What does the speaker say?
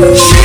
Ooh.